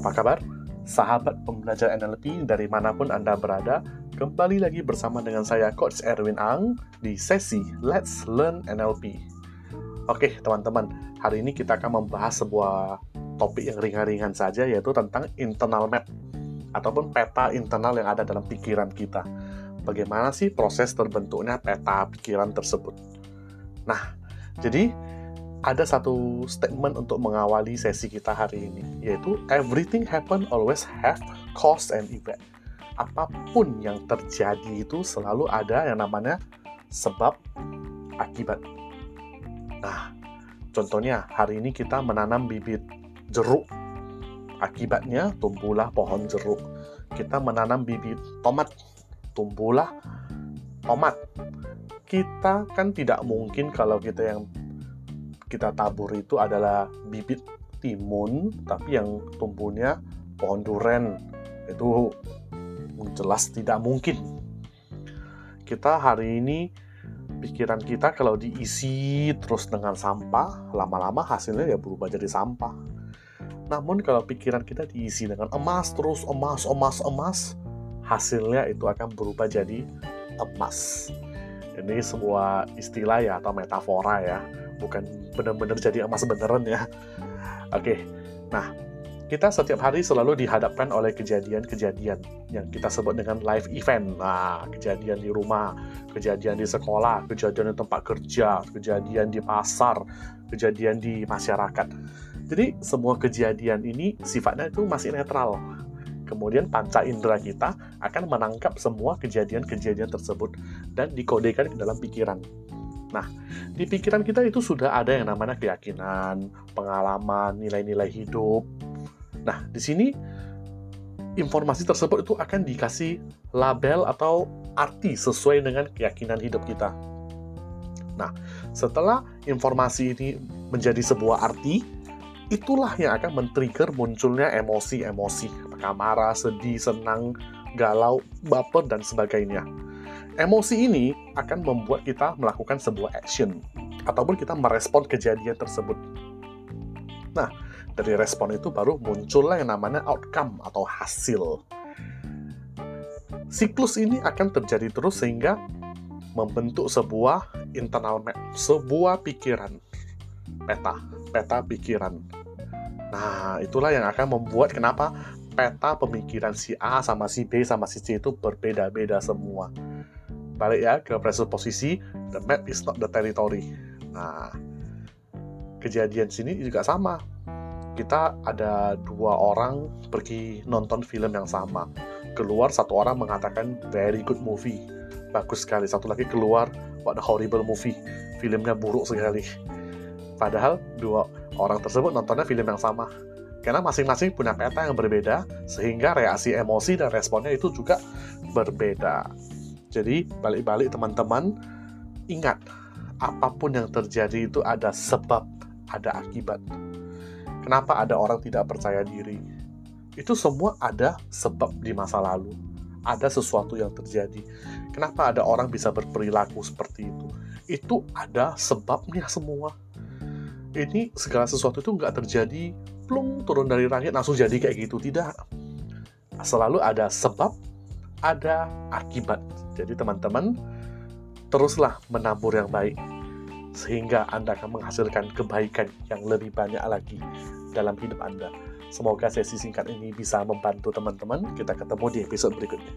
Apa kabar? Sahabat pembelajar NLP dari mana pun Anda berada, kembali lagi bersama dengan saya Coach Erwin Ang di sesi Let's Learn NLP. Oke teman-teman, hari ini kita akan membahas sebuah topik yang ringan-ringan saja yaitu tentang internal map ataupun peta internal yang ada dalam pikiran kita. Bagaimana sih proses terbentuknya peta pikiran tersebut? Nah, jadi ada satu statement untuk mengawali sesi kita hari ini, yaitu everything happen always have cause and effect. Apa pun yang terjadi itu selalu ada yang namanya sebab akibat. Nah, contohnya hari ini kita menanam bibit jeruk. Akibatnya tumbuhlah pohon jeruk. Kita menanam bibit tomat, tumbuhlah tomat. Kita kan tidak mungkin kalau kita yang kita tabur itu adalah bibit timun, tapi yang tumbuhnya pohon duren. Itu jelas tidak mungkin. Kita hari ini pikiran kita kalau diisi terus dengan sampah, lama-lama hasilnya ya berubah jadi sampah. Namun kalau pikiran kita diisi dengan emas terus emas, emas, emas, hasilnya itu akan berubah jadi emas. Ini sebuah istilah ya atau metafora ya bukan benar-benar jadi emas beneran ya. Oke, nah kita setiap hari selalu dihadapkan oleh kejadian-kejadian yang kita sebut dengan live event. Nah, kejadian di rumah, kejadian di sekolah, kejadian di tempat kerja, kejadian di pasar, kejadian di masyarakat. Jadi semua kejadian ini sifatnya itu masih netral. Kemudian panca indera kita akan menangkap semua kejadian-kejadian tersebut dan dikodekan ke dalam pikiran. Nah, di pikiran kita itu sudah ada yang namanya keyakinan, pengalaman, nilai-nilai hidup. Nah, di sini informasi tersebut itu akan dikasih label atau arti sesuai dengan keyakinan hidup kita. Nah, setelah informasi ini menjadi sebuah arti, itulah yang akan men-trigger munculnya emosi-emosi, apakah marah, sedih, senang, galau, baper, dan sebagainya. Emosi ini akan membuat kita melakukan sebuah action ataupun kita merespon kejadian tersebut. Nah, dari respon itu baru muncullah yang namanya outcome atau hasil. Siklus ini akan terjadi terus sehingga membentuk sebuah internal map, sebuah pikiran, peta, peta pikiran. Nah, itulah yang akan membuat kenapa peta pemikiran si A sama si B sama si C itu berbeda-beda semua balik ya ke presupposisi the map is not the territory. Nah, kejadian sini juga sama. Kita ada dua orang pergi nonton film yang sama. Keluar satu orang mengatakan very good movie, bagus sekali. Satu lagi keluar what a horrible movie, filmnya buruk sekali. Padahal dua orang tersebut nontonnya film yang sama. Karena masing-masing punya peta yang berbeda, sehingga reaksi emosi dan responnya itu juga berbeda. Jadi balik-balik teman-teman ingat apa pun yang terjadi itu ada sebab, ada akibat. Kenapa ada orang tidak percaya diri? Itu semua ada sebab di masa lalu. Ada sesuatu yang terjadi. Kenapa ada orang bisa berperilaku seperti itu? Itu ada sebabnya semua. Ini segala sesuatu itu nggak terjadi plung turun dari langit langsung jadi kayak gitu tidak. Selalu ada sebab, ada akibat. Jadi teman-teman, teruslah menabur yang baik, sehingga Anda akan menghasilkan kebaikan yang lebih banyak lagi dalam hidup Anda. Semoga sesi singkat ini bisa membantu teman-teman. Kita ketemu di episode berikutnya.